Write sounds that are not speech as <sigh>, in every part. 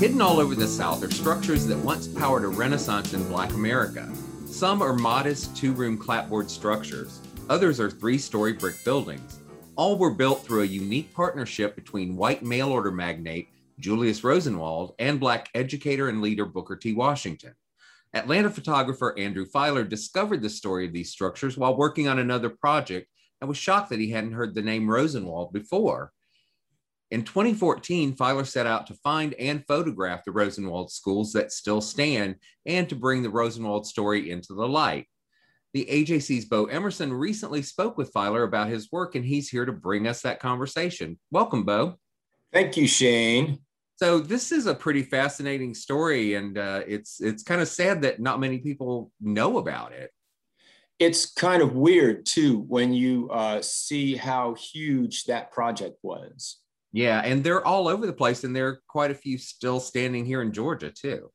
Hidden all over the South are structures that once powered a renaissance in Black America. Some are modest two room clapboard structures, others are three story brick buildings. All were built through a unique partnership between white mail order magnate Julius Rosenwald and Black educator and leader Booker T. Washington. Atlanta photographer Andrew Feiler discovered the story of these structures while working on another project and was shocked that he hadn't heard the name Rosenwald before. In 2014, Feiler set out to find and photograph the Rosenwald schools that still stand and to bring the Rosenwald story into the light. The AJC's Bo Emerson recently spoke with Feiler about his work, and he's here to bring us that conversation. Welcome, Bo. Thank you, Shane. So this is a pretty fascinating story, and uh, it's it's kind of sad that not many people know about it. It's kind of weird too when you uh, see how huge that project was. Yeah, and they're all over the place, and there are quite a few still standing here in Georgia too.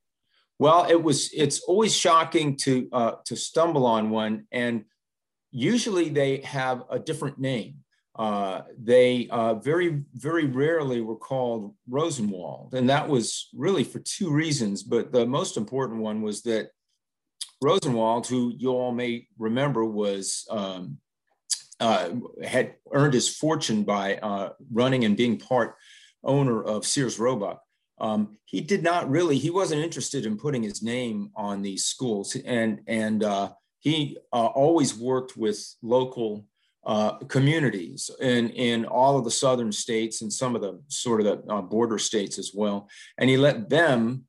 Well, it was. It's always shocking to uh, to stumble on one, and usually they have a different name. Uh, they uh, very very rarely were called Rosenwald, and that was really for two reasons. But the most important one was that Rosenwald, who you all may remember, was um, uh, had earned his fortune by uh, running and being part owner of Sears Roebuck. Um, he did not really, he wasn't interested in putting his name on these schools. And, and uh, he uh, always worked with local uh, communities in, in all of the southern states and some of the sort of the uh, border states as well. And he let them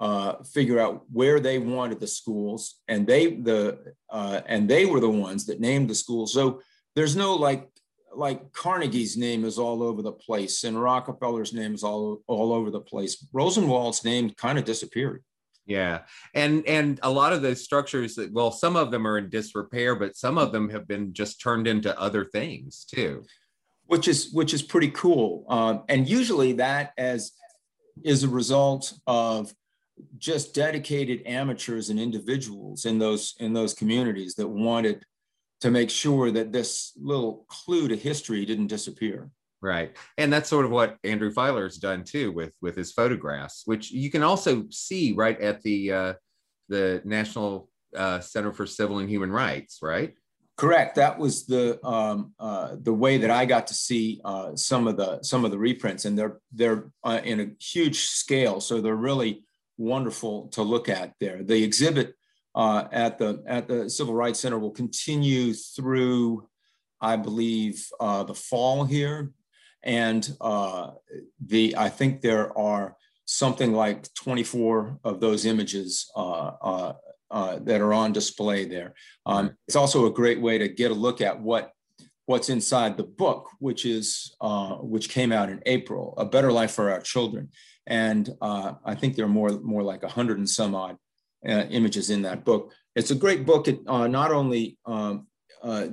uh, figure out where they wanted the schools, and they the uh, and they were the ones that named the schools. So there's no like like Carnegie's name is all over the place and Rockefeller's name is all all over the place. Rosenwald's name kind of disappeared. Yeah, and and a lot of those structures, that well, some of them are in disrepair, but some of them have been just turned into other things too, which is which is pretty cool. Um, and usually that as is a result of just dedicated amateurs and individuals in those in those communities that wanted to make sure that this little clue to history didn't disappear. Right. And that's sort of what Andrew Feiler's done too with with his photographs, which you can also see right at the uh, the National uh, Center for Civil and Human Rights, right? Correct. That was the um, uh, the way that I got to see uh, some of the some of the reprints, and they're they're uh, in a huge scale, so they're really wonderful to look at. There, the exhibit uh, at the at the Civil Rights Center will continue through, I believe, uh, the fall here, and uh, the I think there are something like 24 of those images uh, uh, uh, that are on display there. Um, it's also a great way to get a look at what what's inside the book, which is uh, which came out in April, A Better Life for Our Children, and uh, I think there are more more like a hundred and some odd uh, images in that book. It's a great book. It not only um,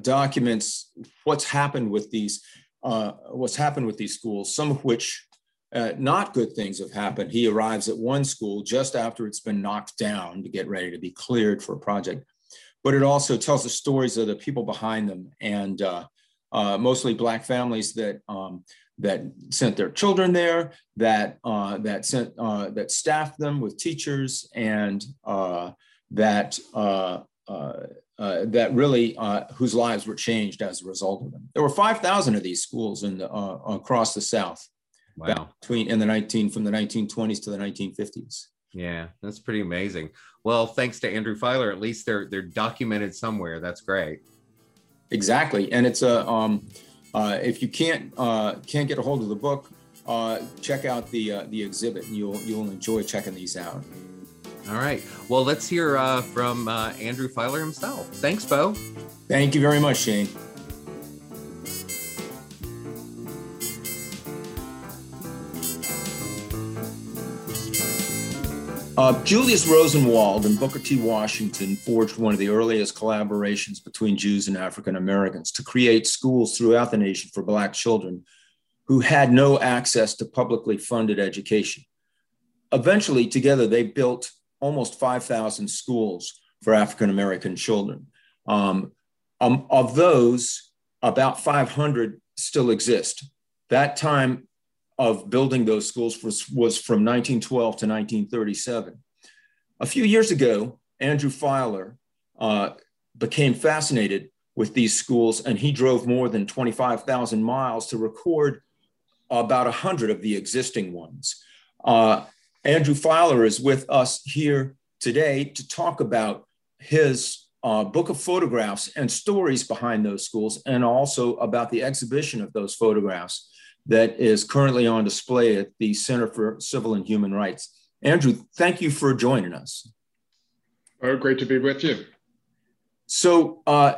documents what's happened with these what's happened with these schools, some of which uh, not good things have happened. He arrives at one school just after it's been knocked down to get ready to be cleared for a project. But it also tells the stories of the people behind them and uh, uh, mostly Black families that um, that sent their children there, that uh, that sent uh, that staffed them with teachers, and uh, that that really whose lives were changed as a result of them. There were five thousand of these schools in the, across the South Wow. Between in the 19 from the 1920s to the 1950s. Yeah, that's pretty amazing. Well, thanks to Andrew Feiler, at least they're they're documented somewhere. That's great. Exactly, and it's a um, uh, if you can't uh, can't get a hold of the book, uh, check out the uh, the exhibit, and you'll you'll enjoy checking these out. All right. Well, let's hear uh, from uh, Andrew Feiler himself. Thanks, Bo. Thank you very much, Shane. Uh, Julius Rosenwald and Booker T. Washington forged one of the earliest collaborations between Jews and African Americans to create schools throughout the nation for Black children who had no access to publicly funded education. Eventually, together, they built almost 5,000 schools for African American children. Um, um, of those, about 500 still exist. That time of building those schools was, was from 1912 to 1937. A few years ago, Andrew Feiler uh, became fascinated with these schools, and he drove more than 25,000 miles to record about 100 of the existing ones. Uh, Andrew Feiler is with us here today to talk about his uh, book of photographs and stories behind those schools, and also about the exhibition of those photographs that is currently on display at the Center for Civil and Human Rights. Andrew, thank you for joining us. Oh, great to be with you. So, uh,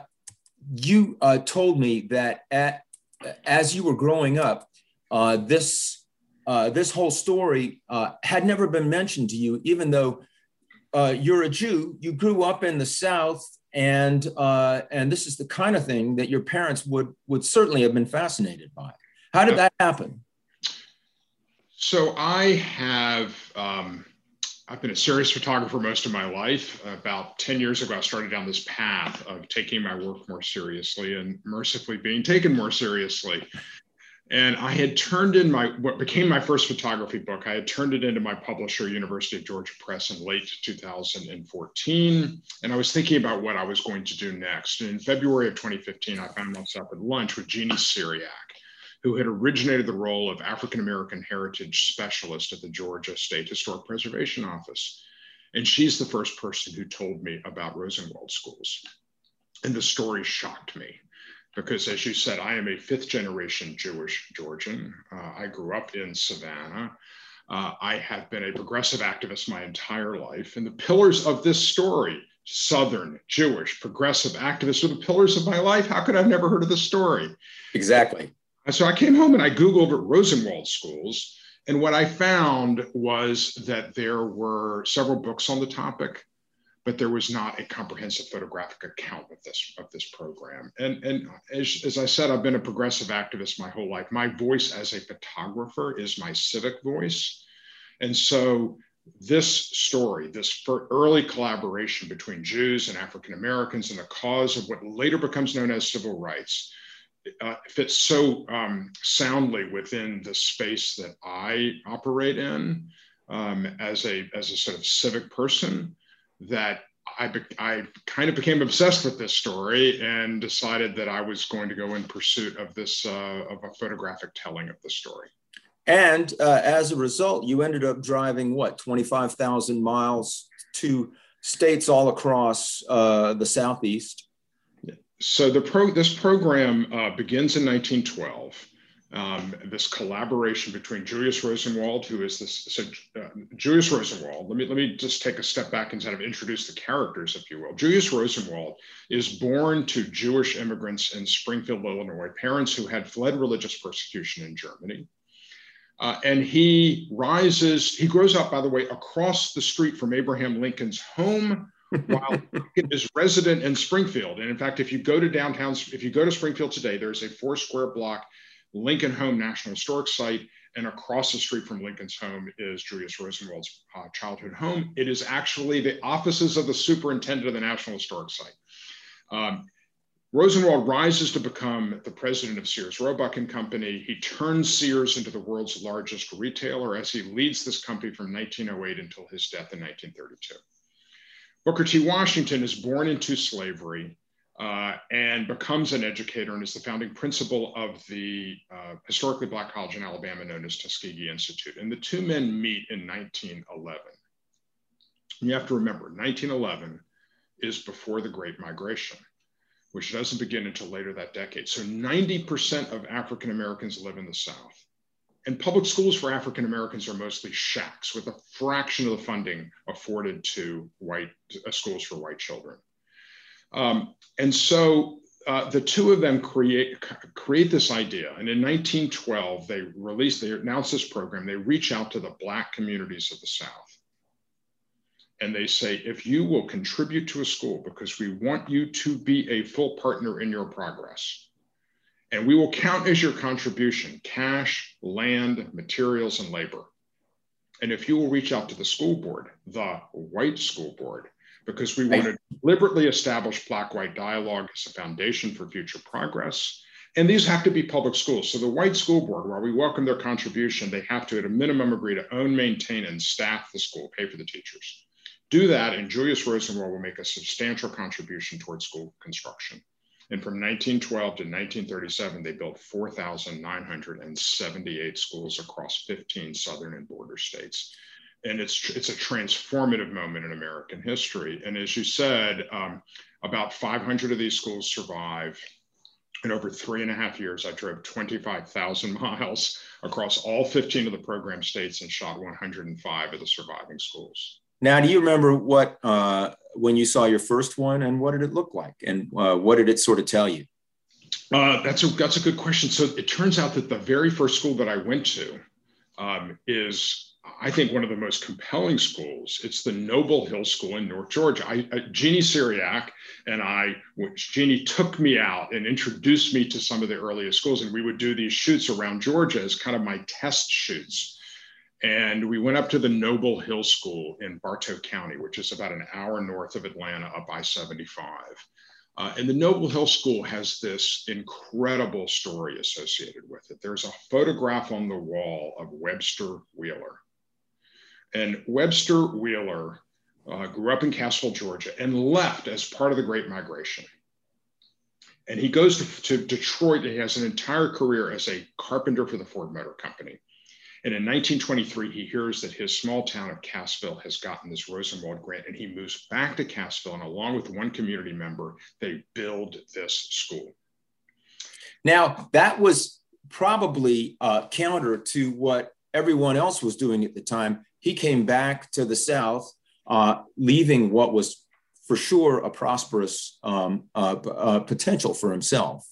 you uh, told me that at, as you were growing up, uh, this uh, this whole story uh, had never been mentioned to you, even though uh, you're a Jew. You grew up in the South, and and this is the kind of thing that your parents would would certainly have been fascinated by. How did that happen? So I have um, I've been a serious photographer most of my life. About 10 years ago, I started down this path of taking my work more seriously and mercifully being taken more seriously. And I had turned in my what became my first photography book. I had turned it into my publisher, University of Georgia Press, in late 2014. And I was thinking about what I was going to do next. And in February of 2015, I found myself at lunch with Jeannie Cyriaque who had originated the role of African American heritage specialist at the Georgia State Historic Preservation Office. And she's the first person who told me about Rosenwald schools. And the story shocked me because, as you said, I am a fifth generation Jewish Georgian. Uh, I grew up in Savannah. Uh, I have been a progressive activist my entire life. And the pillars of this story Southern, Jewish, progressive activists are the pillars of my life. How could I have never heard of this story? Exactly. So I came home and I Googled Rosenwald schools. And what I found was that there were several books on the topic, but there was not a comprehensive photographic account of this of this program. And, and as, as I said, I've been a progressive activist my whole life. My voice as a photographer is my civic voice. And so this story, this early collaboration between Jews and African Americans and the cause of what later becomes known as civil rights, uh, fits so um, soundly within the space that I operate in um, as a as a sort of civic person that I, be, I kind of became obsessed with this story and decided that I was going to go in pursuit of this uh, of a photographic telling of the story. And uh, as a result, you ended up driving what twenty five thousand miles to states all across uh, the southeast so the pro, this program uh, begins in 1912. um, this collaboration between Julius Rosenwald, who is this so, uh, Julius Rosenwald. Let me let me just take a step back and kind of introduce the characters, if you will. Julius Rosenwald is born to Jewish immigrants in Springfield, Illinois, parents who had fled religious persecution in Germany. Uh, and he rises, he grows up, by the way, across the street from Abraham Lincoln's home while Lincoln is resident in Springfield. And in fact, if you go to downtown, if you go to Springfield today, there's a four square block Lincoln Home National Historic Site, and across the street from Lincoln's home is Julius Rosenwald's uh, childhood home. It is actually the offices of the superintendent of the National Historic Site. Um, Rosenwald rises to become the president of Sears Roebuck and Company. He turns Sears into the world's largest retailer as he leads this company from 1908 until his death in 1932. Booker T. Washington is born into slavery uh, and becomes an educator and is the founding principal of the uh, historically black college in Alabama known as Tuskegee Institute. And the two men meet in 1911. You have to remember, 1911 is before the Great Migration, which doesn't begin until later that decade. So 90% of African Americans live in the South. And public schools for African Americans are mostly shacks with a fraction of the funding afforded to white uh, schools for white children. Um, and so uh, the two of them create create this idea. And in 1912, they release, they announce this program. They reach out to the Black communities of the South. And they say, if you will contribute to a school because we want you to be a full partner in your progress, and we will count as your contribution cash, land, materials, and labor. And if you will reach out to the school board, the white school board, because we want to deliberately establish black white dialogue as a foundation for future progress. And these have to be public schools. So the white school board, while we welcome their contribution, they have to, at a minimum, agree to own, maintain, and staff the school, pay for the teachers. Do that, and Julius Rosenwald will make a substantial contribution towards school construction. And from 1912 to 1937, they built 4,978 schools across 15 southern and border states and it's it's a transformative moment in American history. And as you said, um, about 500 of these schools survive. In over three and a half years, I drove 25,000 <laughs> miles across all 15 of the program states and shot 105 of the surviving schools. Now, do you remember what uh, when you saw your first one, and what did it look like, and uh, what did it sort of tell you? Uh, that's a that's a good question. So it turns out that the very first school that I went to um, is I think one of the most compelling schools. It's the Noble Hill School in North Georgia. I, uh, Jeannie Cyriaque and I, Jeannie took me out and introduced me to some of the earliest schools, and we would do these shoots around Georgia as kind of my test shoots. And we went up to the Noble Hill School in Bartow County, which is about an hour north of Atlanta, up I 75. Uh, and the Noble Hill School has this incredible story associated with it. There's a photograph on the wall of Webster Wheeler and Webster Wheeler uh, grew up in Cassville, Georgia, and left as part of the Great Migration. And he goes to, to Detroit. He has an entire career as a carpenter for the Ford Motor Company. And in 1923, he hears that his small town of Cassville has gotten this Rosenwald grant, and he moves back to Cassville. And along with one community member, they build this school. Now, that was probably uh, counter to what everyone else was doing at the time he came back to the South, uh, leaving what was for sure a prosperous um, uh, uh, potential for himself.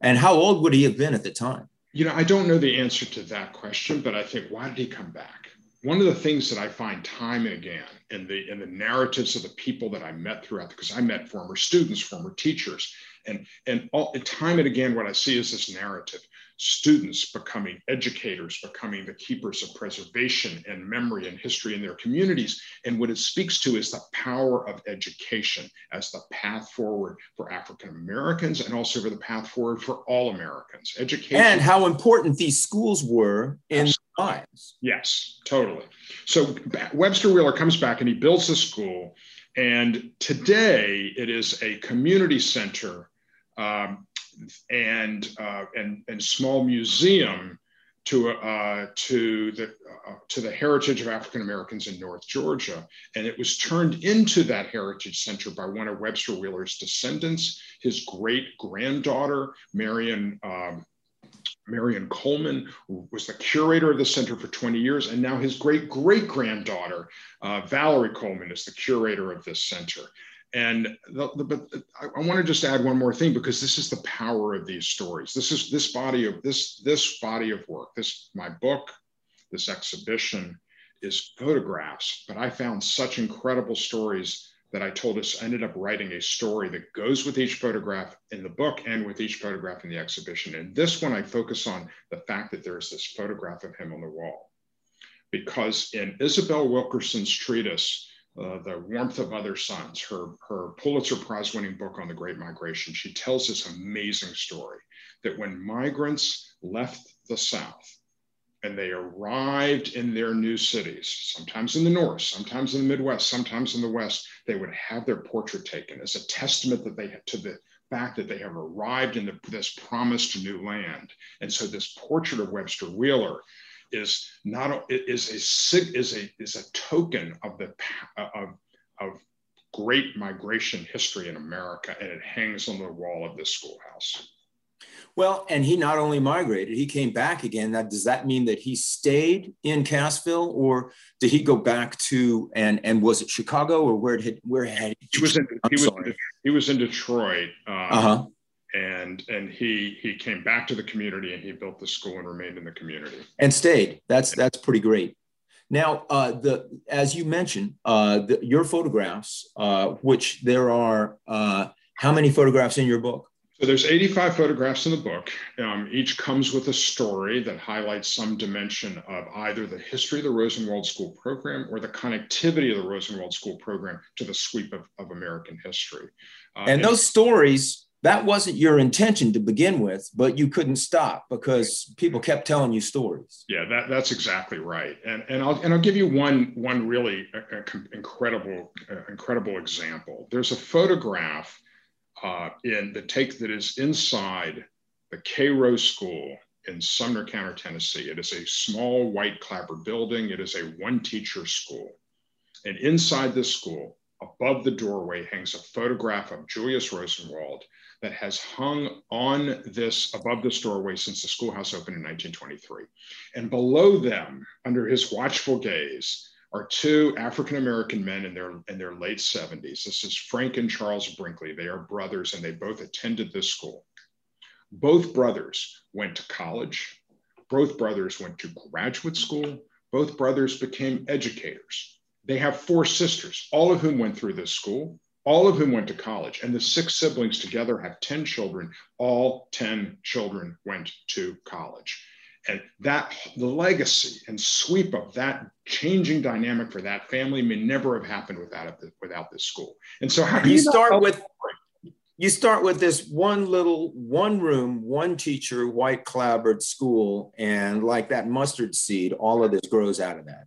And how old would he have been at the time? You know, I don't know the answer to that question, but I think why did he come back? One of the things that I find time and again in the in the narratives of the people that I met throughout, because I met former students, former teachers, and and all, time and again, what I see is this narrative students becoming educators, becoming the keepers of preservation and memory and history in their communities. And what it speaks to is the power of education as the path forward for African Americans and also for the path forward for all Americans. Education. And how important these schools were in lives. Yes, totally. So Webster Wheeler comes back and he builds the school. And today it is a community center um, and uh, and and small museum to uh, to the uh, to the heritage of African Americans in North Georgia, and it was turned into that heritage center by one of Webster Wheeler's descendants, his great granddaughter Marion um, Marion Coleman was the curator of the center for 20 years, and now his great great granddaughter, uh, Valerie Coleman, is the curator of this center. And the, the, but I, want to just add one more thing because this is the power of these stories. This is this body of this this body of work. This my book, this exhibition is photographs, but I found such incredible stories that I told us I ended up writing a story that goes with each photograph in the book and with each photograph in the exhibition. And this one, I focus on the fact that there's this photograph of him on the wall. Because in Isabel Wilkerson's treatise, uh, The Warmth of Other Suns, her, her Pulitzer Prize winning book on the Great Migration, she tells this amazing story that when migrants left the South, and they arrived in their new cities, sometimes in the North, sometimes in the Midwest, sometimes in the West, they would have their portrait taken as a testament that they had to the fact that they have arrived in the, this promised new land. And so this portrait of Webster Wheeler is not is a is a is a token of the of of great migration history in America, and it hangs on the wall of this schoolhouse. Well, and he not only migrated, he came back again. That does that mean that he stayed in Cassville, or did he go back to and and was it Chicago or where had where had he, he was in he was in, he was in Detroit. Um, uh-huh. And and he he came back to the community and he built the school and remained in the community and stayed. That's that's pretty great. Now, uh, the as you mentioned, uh, the, your photographs, uh, which there are, uh, how many photographs in your book? So there's 85 photographs in the book. Um, each comes with a story that highlights some dimension of either the history of the Rosenwald School program or the connectivity of the Rosenwald School program to the sweep of, of American history. Uh, and, and those stories, that wasn't your intention to begin with, but you couldn't stop because people kept telling you stories. Yeah, that, that's exactly right. And, and, I'll, and I'll give you one, one really uh, uh, incredible, uh, incredible example. There's a photograph uh, in the take that is inside the Cairo School in Sumner County, Tennessee. It is a small white clapboard building. It is a one teacher school. And inside this school, above the doorway, hangs a photograph of Julius Rosenwald that has hung on this above this doorway since the schoolhouse opened in 1923. And below them, under his watchful gaze, are two African American men in their in their late 70s. This is Frank and Charles Brinkley. They are brothers and they both attended this school. Both brothers went to college. Both brothers went to graduate school. Both brothers became educators. They have four sisters, all of whom went through this school, all of whom went to college. And the six siblings together have 10 children. All 10 children went to college and that the legacy and sweep of that changing dynamic for that family may never have happened without without this school. And so how do you, you start with you start with this one little one room, one teacher, white clapboard school, and like that mustard seed, all of this grows out of that.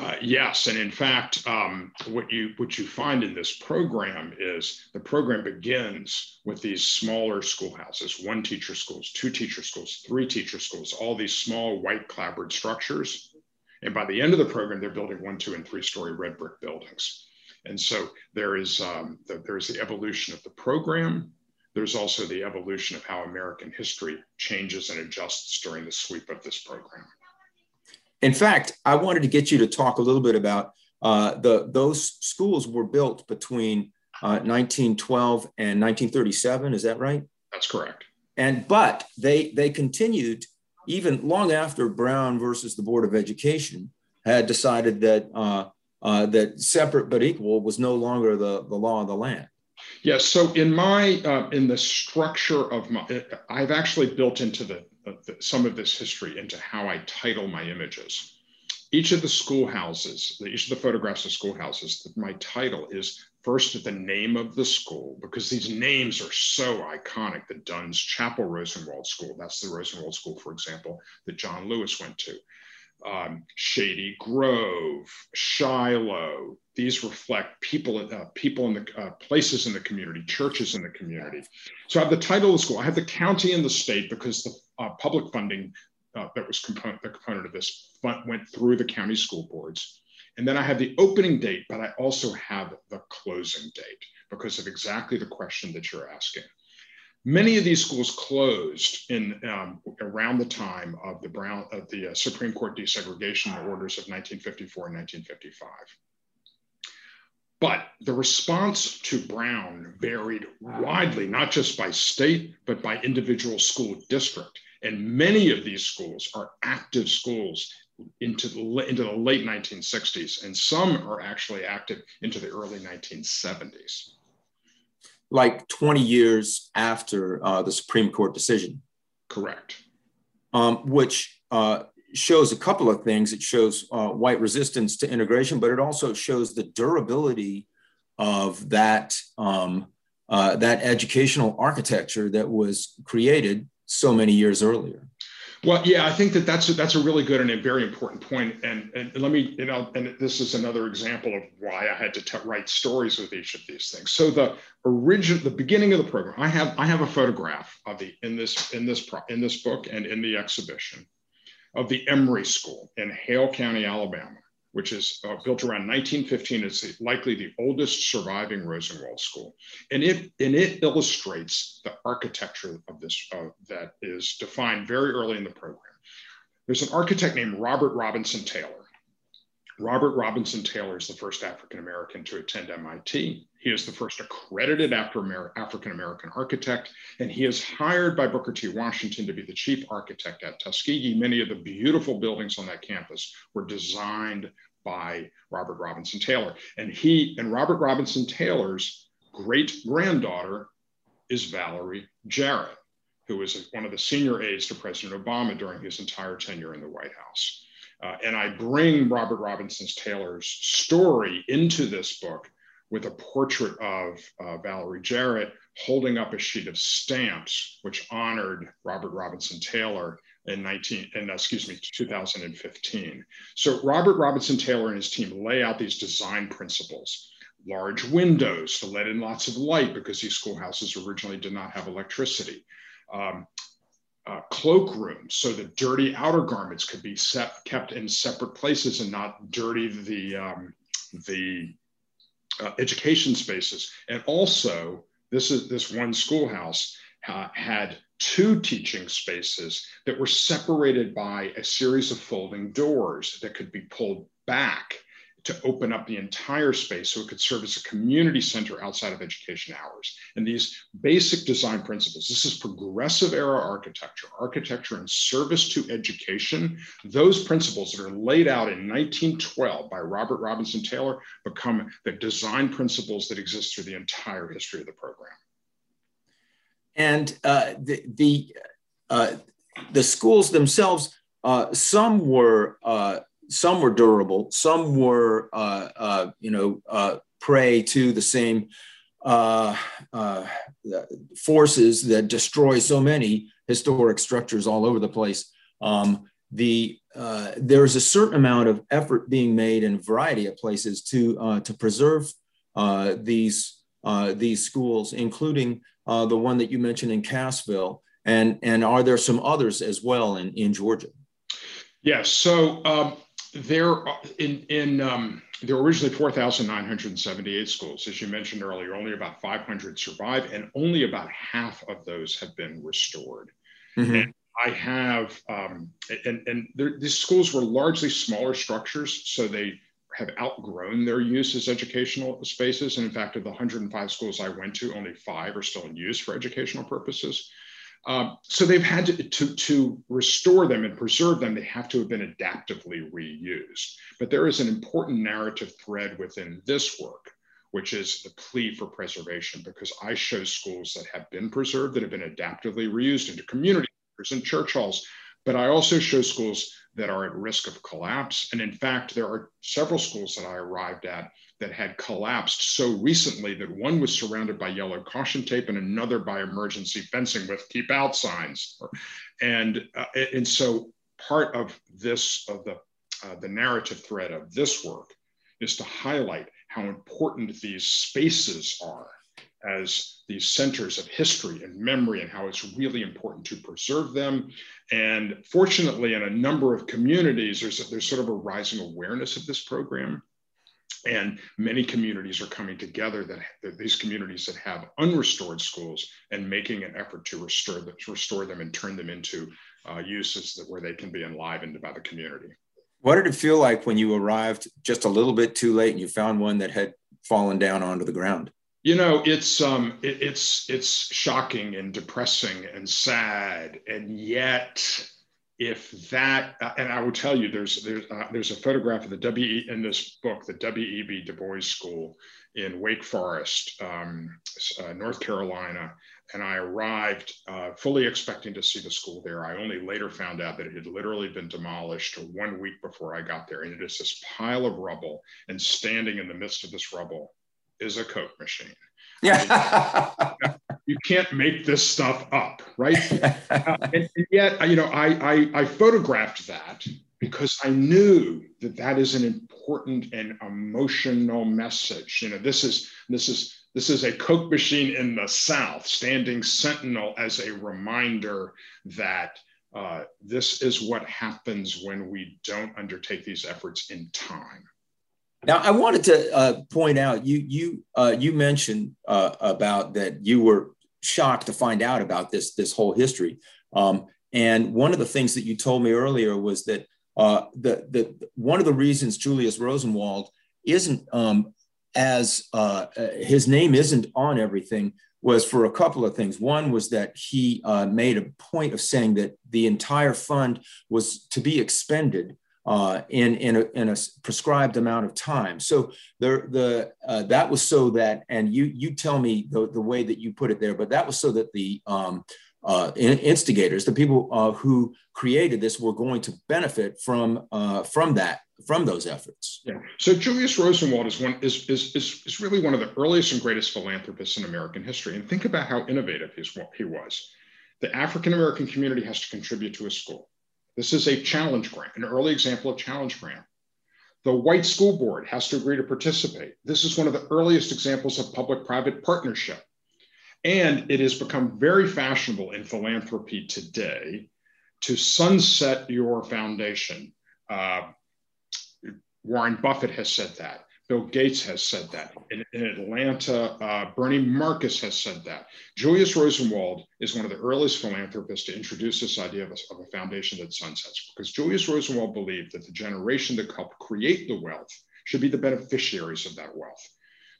Uh, yes, and in fact, um, what you what you find in this program is the program begins with these smaller schoolhouses, one teacher schools, two teacher schools, three teacher schools, all these small white clapboard structures. And by the end of the program, they're building one, two, and three story red brick buildings. And so there is um, the, there is the evolution of the program. There's also the evolution of how American history changes and adjusts during the sweep of this program. In fact, I wanted to get you to talk a little bit about uh, the those schools were built between uh, 1912 and 1937. Is that right? That's correct. And but they they continued even long after Brown versus the Board of Education had decided that uh, uh that separate but equal was no longer the, the law of the land. Yes. So in my uh, in the structure of my, I've actually built into the some of this history into how I title my images. Each of the schoolhouses, each of the photographs of schoolhouses, my title is first the name of the school, because these names are so iconic. The Dunn's Chapel Rosenwald School, that's the Rosenwald School, for example, that John Lewis went to. Um, Shady Grove, Shiloh. These reflect people, uh, people in the uh, places in the community, churches in the community. So I have the title of the school. I have the county and the state because the uh, public funding uh, that was component, the component of this went through the county school boards. And then I have the opening date, but I also have the closing date because of exactly the question that you're asking. Many of these schools closed in um, around the time of the Brown of the uh, Supreme Court desegregation orders of 1954 and 1955. But the response to Brown varied widely, not just by state, but by individual school district. And many of these schools are active schools into the, into the late 1960s, and some are actually active into the early 1970s like 20 years after uh, the Supreme Court decision. Correct. Um, which uh, shows a couple of things. It shows uh, white resistance to integration, but it also shows the durability of that um, uh, that educational architecture that was created so many years earlier. Well, yeah, I think that that's a, that's a really good and a very important point. And, and let me, you know, and this is another example of why I had to t- write stories with each of these things. So the original, the beginning of the program, I have I have a photograph of the in this in this pro, in this book and in the exhibition of the Emory School in Hale County, Alabama which is uh, built around 1915. It's likely the oldest surviving Rosenwald school. And it, and it illustrates the architecture of this uh, that is defined very early in the program. There's an architect named Robert Robinson Taylor. Robert Robinson Taylor is the first African American to attend MIT. He is the first accredited African American architect, and he is hired by Booker T. Washington to be the chief architect at Tuskegee. Many of the beautiful buildings on that campus were designed by Robert Robinson Taylor. And he and Robert Robinson Taylor's great granddaughter is Valerie Jarrett, who was one of the senior aides to President Obama during his entire tenure in the White House. Uh, and I bring Robert Robinson Taylor's story into this book with a portrait of uh, Valerie Jarrett holding up a sheet of stamps, which honored Robert Robinson Taylor in 19 in excuse me 2015 so robert robinson taylor and his team lay out these design principles. Large windows to let in lots of light because these schoolhouses originally did not have electricity. Um, uh, cloak rooms so the dirty outer garments could be set, kept in separate places and not dirty the um, the uh, education spaces. And also this is this one schoolhouse uh, had two teaching spaces that were separated by a series of folding doors that could be pulled back to open up the entire space so it could serve as a community center outside of education hours. And these basic design principles, this is progressive era architecture, architecture in service to education. Those principles that are laid out in 1912 by Robert Robinson Taylor become the design principles that exist through the entire history of the program. And uh, the the, uh, the schools themselves, uh, some were uh, some were durable, some were uh, uh, you know prey to the same forces that destroy so many historic structures all over the place. Um, the uh, there is a certain amount of effort being made in a variety of places to uh, to preserve uh, these these schools, including uh, the one that you mentioned in Cassville? And, and are there some others as well in, in Georgia? Yes. So um, there, in, in um, there were originally 4,978 schools. As you mentioned earlier, only about 500 survive, and only about half of those have been restored. Mm-hmm. And I have, um, and, and these schools were largely smaller structures, so they have outgrown their use as educational spaces. And in fact, of the 105 schools I went to, only five are still in use for educational purposes. Um, so they've had to, to, to, restore them and preserve them, they have to have been adaptively reused. But there is an important narrative thread within this work, which is the plea for preservation, because I show schools that have been preserved, that have been adaptively reused into community centers and church halls. But I also show schools that are at risk of collapse. And in fact, there are several schools that I arrived at that had collapsed so recently that one was surrounded by yellow caution tape and another by emergency fencing with keep out signs. And, uh, and so part of this, of the, uh, the narrative thread of this work is to highlight how important these spaces are as these centers of history and memory and how it's really important to preserve them. And fortunately, in a number of communities, there's, there's sort of a rising awareness of this program. and many communities are coming together that, that, these communities that have unrestored schools and making an effort to restore them, to restore them and turn them into uh, uses that where they can be enlivened by the community. What did it feel like when you arrived just a little bit too late and you found one that had fallen down onto the ground? You know, it's um, it, it's it's shocking and depressing and sad, and yet if that uh, and i will tell you there's there's uh, there's a photograph of the we in this book the w.e.b du bois school in wake forest um, uh, north carolina. And i arrived uh, fully expecting to see the school there. I only later found out that it had literally been demolished one week before i got there. And it is this pile of rubble and standing in the midst of this rubble is a coke machine yeah. you can't make this stuff up, right? uh, <laughs> and, and, yet, you know, I, I, I photographed that because I knew that that is an important and emotional message. You know, this is this is this is a Coke machine in the South standing sentinel as a reminder that uh, this is what happens when we don't undertake these efforts in time. Now, I wanted to uh, point out you you uh, you mentioned uh, about that you were shocked to find out about this this whole history, um, and one of the things that you told me earlier was that uh, the the one of the reasons Julius Rosenwald isn't um, as uh, uh, his name isn't on everything was for a couple of things. One was that he made a point of saying that the entire fund was to be expended uh, in, in a, in, a, prescribed amount of time. So the, the, uh, that was so that, and you, you tell me the, the way that you put it there, but that was so that the um, uh, instigators, the people uh, who created this were going to benefit from, uh, from that, from those efforts. Yeah. So Julius Rosenwald is, one, is, is, is, is really one of the earliest and greatest philanthropists in American history. And think about how innovative he was. The African American community has to contribute to a school this is a challenge grant, an early example of challenge grant. The white school board has to agree to participate. This is one of the earliest examples of public private partnership. And it has become very fashionable in philanthropy today to sunset your foundation. Uh, Warren Buffett has said that. Bill Gates has said that. In, in Atlanta, uh, Bernie Marcus has said that. Julius Rosenwald is one of the earliest philanthropists to introduce this idea of a, of a foundation that sunsets, because Julius Rosenwald believed that the generation that helped create the wealth should be the beneficiaries of that wealth.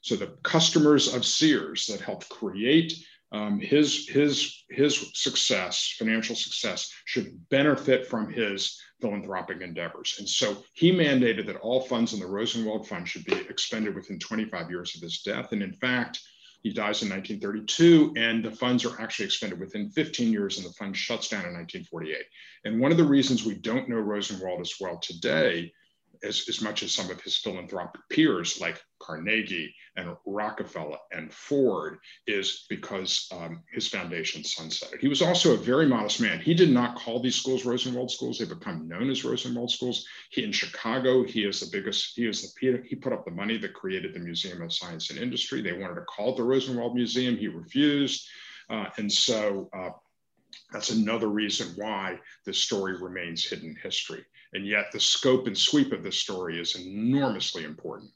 So the customers of Sears that helped create um, his his his success, financial success, should benefit from his philanthropic endeavors. And so he mandated that all funds in the Rosenwald Fund should be expended within 25 years of his death. And in fact, he dies in 1932, and the funds are actually expended within 15 years, and the fund shuts down in 1948. And one of the reasons we don't know Rosenwald as well today as, as much as some of his philanthropic peers like Carnegie and Rockefeller and Ford is because um, his foundation sunsetted. He was also a very modest man. He did not call these schools Rosenwald schools. They become known as Rosenwald schools. He in Chicago, he is the biggest, he is the, he put up the money that created the Museum of Science and Industry. They wanted to call it the Rosenwald Museum. He refused. Uh, and so uh, that's another reason why this story remains hidden history. And yet, the scope and sweep of this story is enormously important.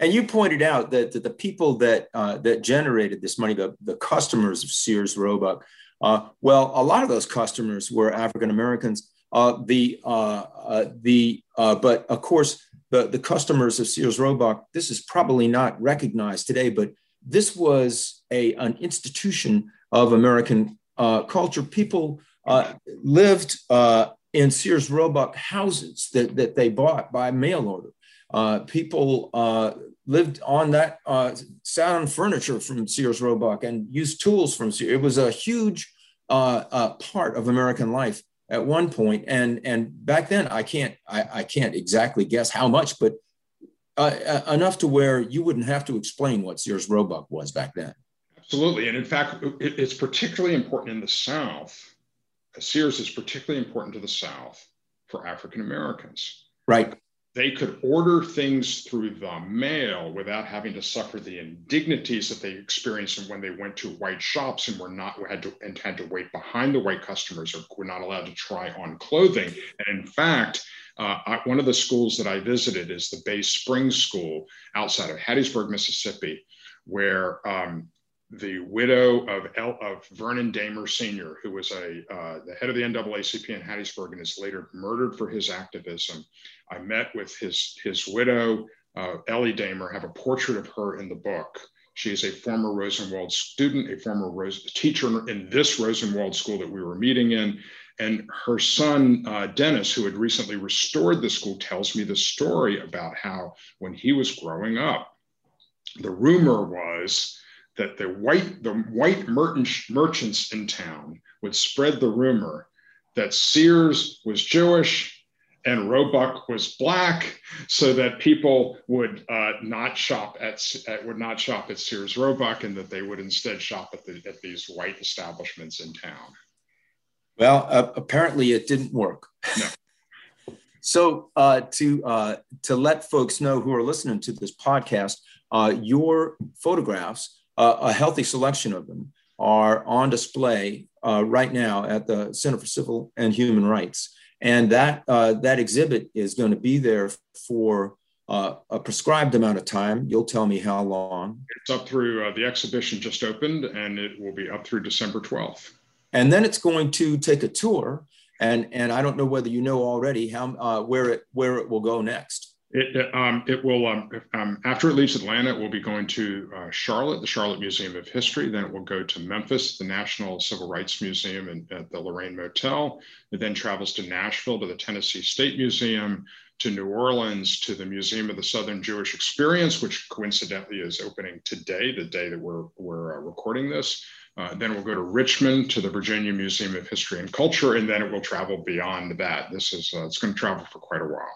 And you pointed out that, the people that uh, that generated this money, the, the customers of Sears Roebuck, uh, well, a lot of those customers were African Americans. Uh, the uh, uh, the uh, but of course the the customers of Sears Roebuck. This is probably not recognized today, but this was a an institution of American culture. People lived in Sears Roebuck houses that, that they bought by mail order. Uh, people uh, lived on that uh, sound furniture from Sears Roebuck and used tools from Sears. It was a huge uh, uh, part of American life at one point, and and back then I can't I, I can't exactly guess how much, but uh, enough to where you wouldn't have to explain what Sears Roebuck was back then. Absolutely, and in fact, it's particularly important in the South Sears is particularly important to the South for African Americans. Right. they could order things through the mail without having to suffer the indignities that they experienced when they went to white shops and were not had to and had to wait behind the white customers or were not allowed to try on clothing. And in fact, uh, I, one of the schools that I visited is the Bay Springs School outside of Hattiesburg, Mississippi, where um, the widow of, of Vernon Dahmer Sr., who was a, uh, the head of the NAACP in Hattiesburg and is later murdered for his activism. I met with his, his widow, uh, Ellie Dahmer, have a portrait of her in the book. She is a former Rosenwald student, a former Rose, teacher in this Rosenwald school that we were meeting in. And her son, uh, Dennis, who had recently restored the school, tells me the story about how when he was growing up, the rumor was that the white the white merchants in town would spread the rumor that Sears was Jewish and Roebuck was black, so that people would uh, not shop at, at, would not shop at Sears Roebuck, and that they would instead shop at, the, at these white establishments in town. Well, uh, apparently it didn't work. No. <laughs> so uh, to uh, to let folks know who are listening to this podcast, uh, your photographs uh, a healthy selection of them are on display uh, right now at the Center for Civil and Human Rights. And that, uh, that exhibit is going to be there for uh, a prescribed amount of time. You'll tell me how long. It's up through uh, the exhibition just opened and it will be up through December 12th. And then it's going to take a tour. And, and I don't know whether you know already how, uh, where, it, where it will go next. It, um, it will, um, um, after it leaves Atlanta, it will be going to uh, Charlotte, the Charlotte Museum of History. Then it will go to Memphis, the National Civil Rights Museum and at the Lorraine Motel. It then travels to Nashville to the Tennessee State Museum, to New Orleans, to the Museum of the Southern Jewish Experience, which coincidentally is opening today, the day that we're, we're uh, recording this. Uh, then we'll go to Richmond to the Virginia Museum of History and Culture, and then it will travel beyond that. This is, uh, it's going to travel for quite a while.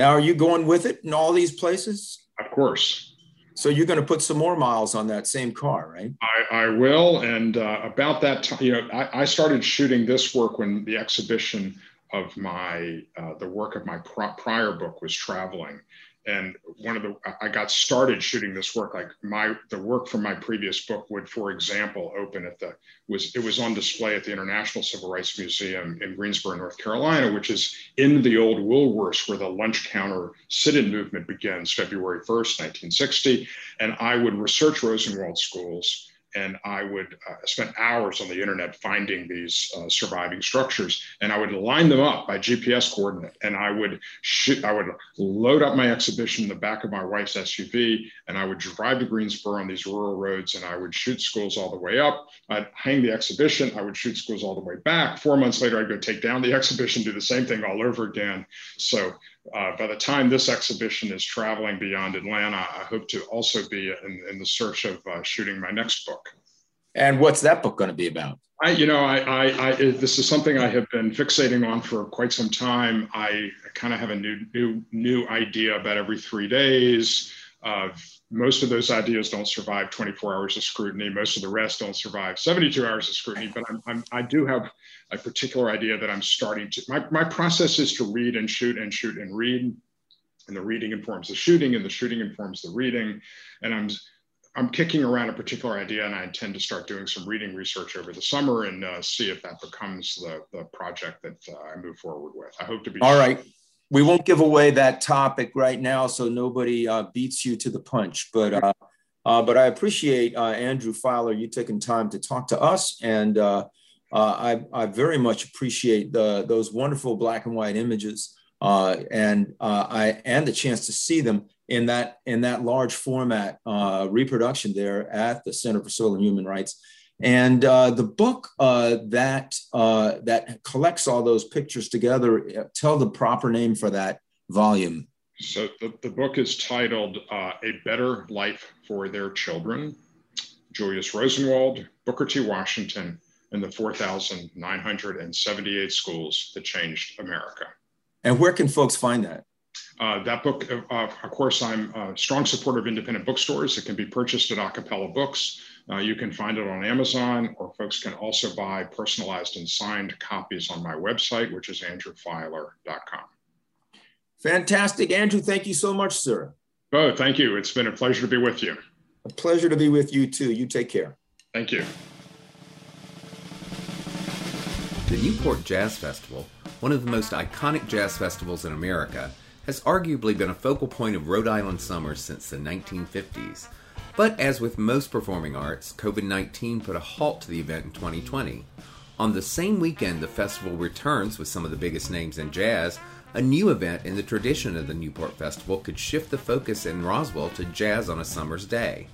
Now, are you going with it in all these places? Of course. So you're going to put some more miles on that same car, right? I, I will. And uh, about that time, you know, I, I, started shooting this work when the exhibition of my, uh, the work of my prior book was traveling and one of the i got started shooting this work like my the work from my previous book would for example open at the was it was on display at the international civil rights museum in greensboro north carolina which is in the old woolworths where the lunch counter sit-in movement begins february 1st 1960 and i would research rosenwald schools and I would uh, spend hours on the internet finding these uh, surviving structures, and I would line them up by GPS coordinate, and I would shoot, I would load up my exhibition in the back of my wife's SUV, and I would drive to Greensboro on these rural roads, and I would shoot schools all the way up. I'd hang the exhibition, I would shoot schools all the way back. Four months later, I'd go take down the <laughs> exhibition, do the same thing all over again. So uh, by the time this exhibition is traveling beyond Atlanta, I hope to also be in, in the search of uh, shooting my next book. And what's that book going to be about? I, you know, I, I, I, this is something I have been fixating on for quite some time. I kind of have a new, new, new idea about every three days. Uh, most of those ideas don't survive 24 hours of scrutiny. Most of the rest don't survive 72 hours of scrutiny. But I'm, I'm, i do have a particular idea that I'm starting to. My, my process is to read and shoot and shoot and read, and the reading informs the shooting, and the shooting informs the reading. And I'm I'm kicking around a particular idea, and I intend to start doing some reading research over the summer and uh, see if that becomes the, the project that uh, I move forward with. I hope to be all right we won't give away that topic right now, so nobody uh, beats you to the punch. But uh, uh, but I appreciate uh, Andrew Feiler you taking time to talk to us, and uh, uh, I, I very much appreciate the, those wonderful black and white images, and I and the chance to see them in that in that large format reproduction there at the Center for Civil and Human Rights. And uh, the book uh, that uh, that collects all those pictures together, uh, tell the proper name for that volume. So the, the book is titled uh, "A Better Life for Their Children." Julius Rosenwald, Booker T. Washington, and the 4,978 schools that changed America. And where can folks find that? Uh, that book, uh, of course, I'm a strong supporter of independent bookstores. It can be purchased at A Cappella Books. Uh, you can find it on Amazon, or folks can also buy personalized and signed copies on my website, which is andrewfeiler.com. Fantastic. Andrew, thank you so much, sir. Oh, thank you. It's been a pleasure to be with you. A pleasure to be with you too. You take care. Thank you. The Newport Jazz Festival, one of the most iconic jazz festivals in America, has arguably been a focal point of Rhode Island summers since the 1950s. But as with most performing arts, COVID 19 put a halt to the event in 2020. On the same weekend the festival returns with some of the biggest names in jazz, a new event in the tradition of the Newport Festival could shift the focus in Roswell to jazz on a summer's day.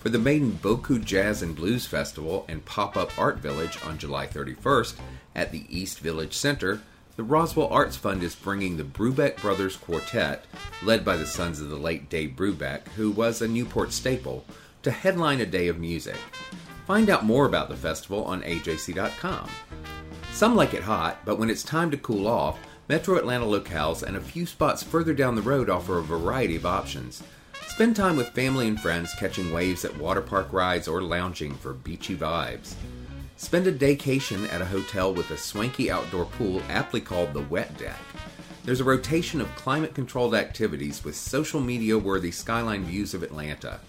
For the maiden Boku Jazz and Blues Festival and Pop Up Art Village on July 31st at the East Village Center, the Roswell Arts Fund is bringing the Brubeck Brothers Quartet, led by the sons of the late Dave Brubeck, who was a Newport staple, to headline a day of music. Find out more about the festival on AJC.com. Some like it hot, but when it's time to cool off, Metro Atlanta locales and a few spots further down the road offer a variety of options. Spend time with family and friends catching waves at water park rides or lounging for beachy vibes. Spend a daycation at a hotel with a swanky outdoor pool aptly called the Wet Deck. There's a rotation of climate controlled activities with social media worthy skyline views of Atlanta.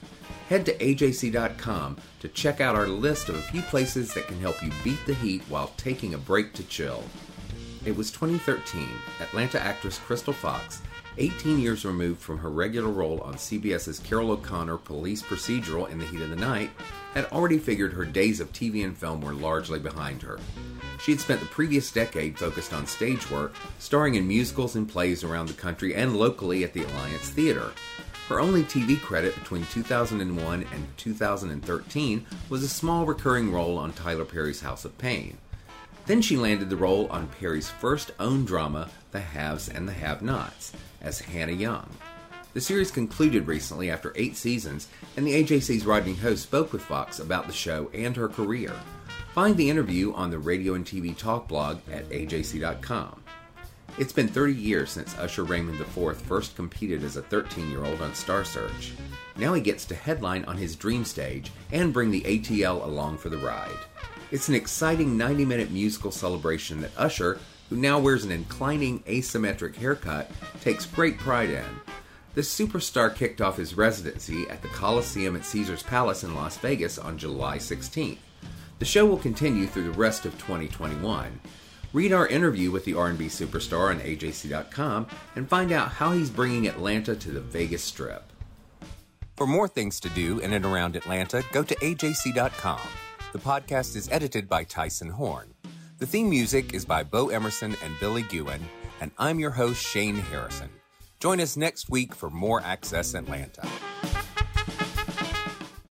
Head to AJC.com to check out our list of a few places that can help you beat the heat while taking a break to chill. It was 2013. Atlanta actress Crystal Fox, 18 years removed from her regular role on CBS's Carroll O'Connor police procedural In the Heat of the Night, had already figured her days of TV and film were largely behind her. She had spent the previous decade focused on stage work, starring in musicals and plays around the country and locally at the Alliance Theater. Her only TV credit between 2001 and 2013 was a small recurring role on Tyler Perry's House of Payne. Then she landed the role on Perry's first own drama, The Haves and the Have Nots, as Hanna Young. The series concluded recently after eight seasons, and the AJC's Rodney Ho spoke with Fox about the show and her career. Find the interview on the Radio and TV Talk blog at ajc.com. It's been 30 years since Usher Raymond IV first competed as a 13 year old on Star Search. Now he gets to headline on his dream stage and bring the ATL along for the ride. It's an exciting 90 minute musical celebration that Usher, who now wears an inclining asymmetric haircut, takes great pride in. The superstar kicked off his residency at the Coliseum at Caesars Palace in Las Vegas on July 16th. The show will continue through the rest of 2021. Read our interview with the R&B superstar on AJC.com and find out how he's bringing Atlanta to the Vegas Strip. For more things to do in and around Atlanta, go to AJC.com. The podcast is edited by Tyson Horn. The theme music is by Bo Emerson and Billy Gewen, and I'm your host, Shane Harrison. Join us next week for more Access Atlanta.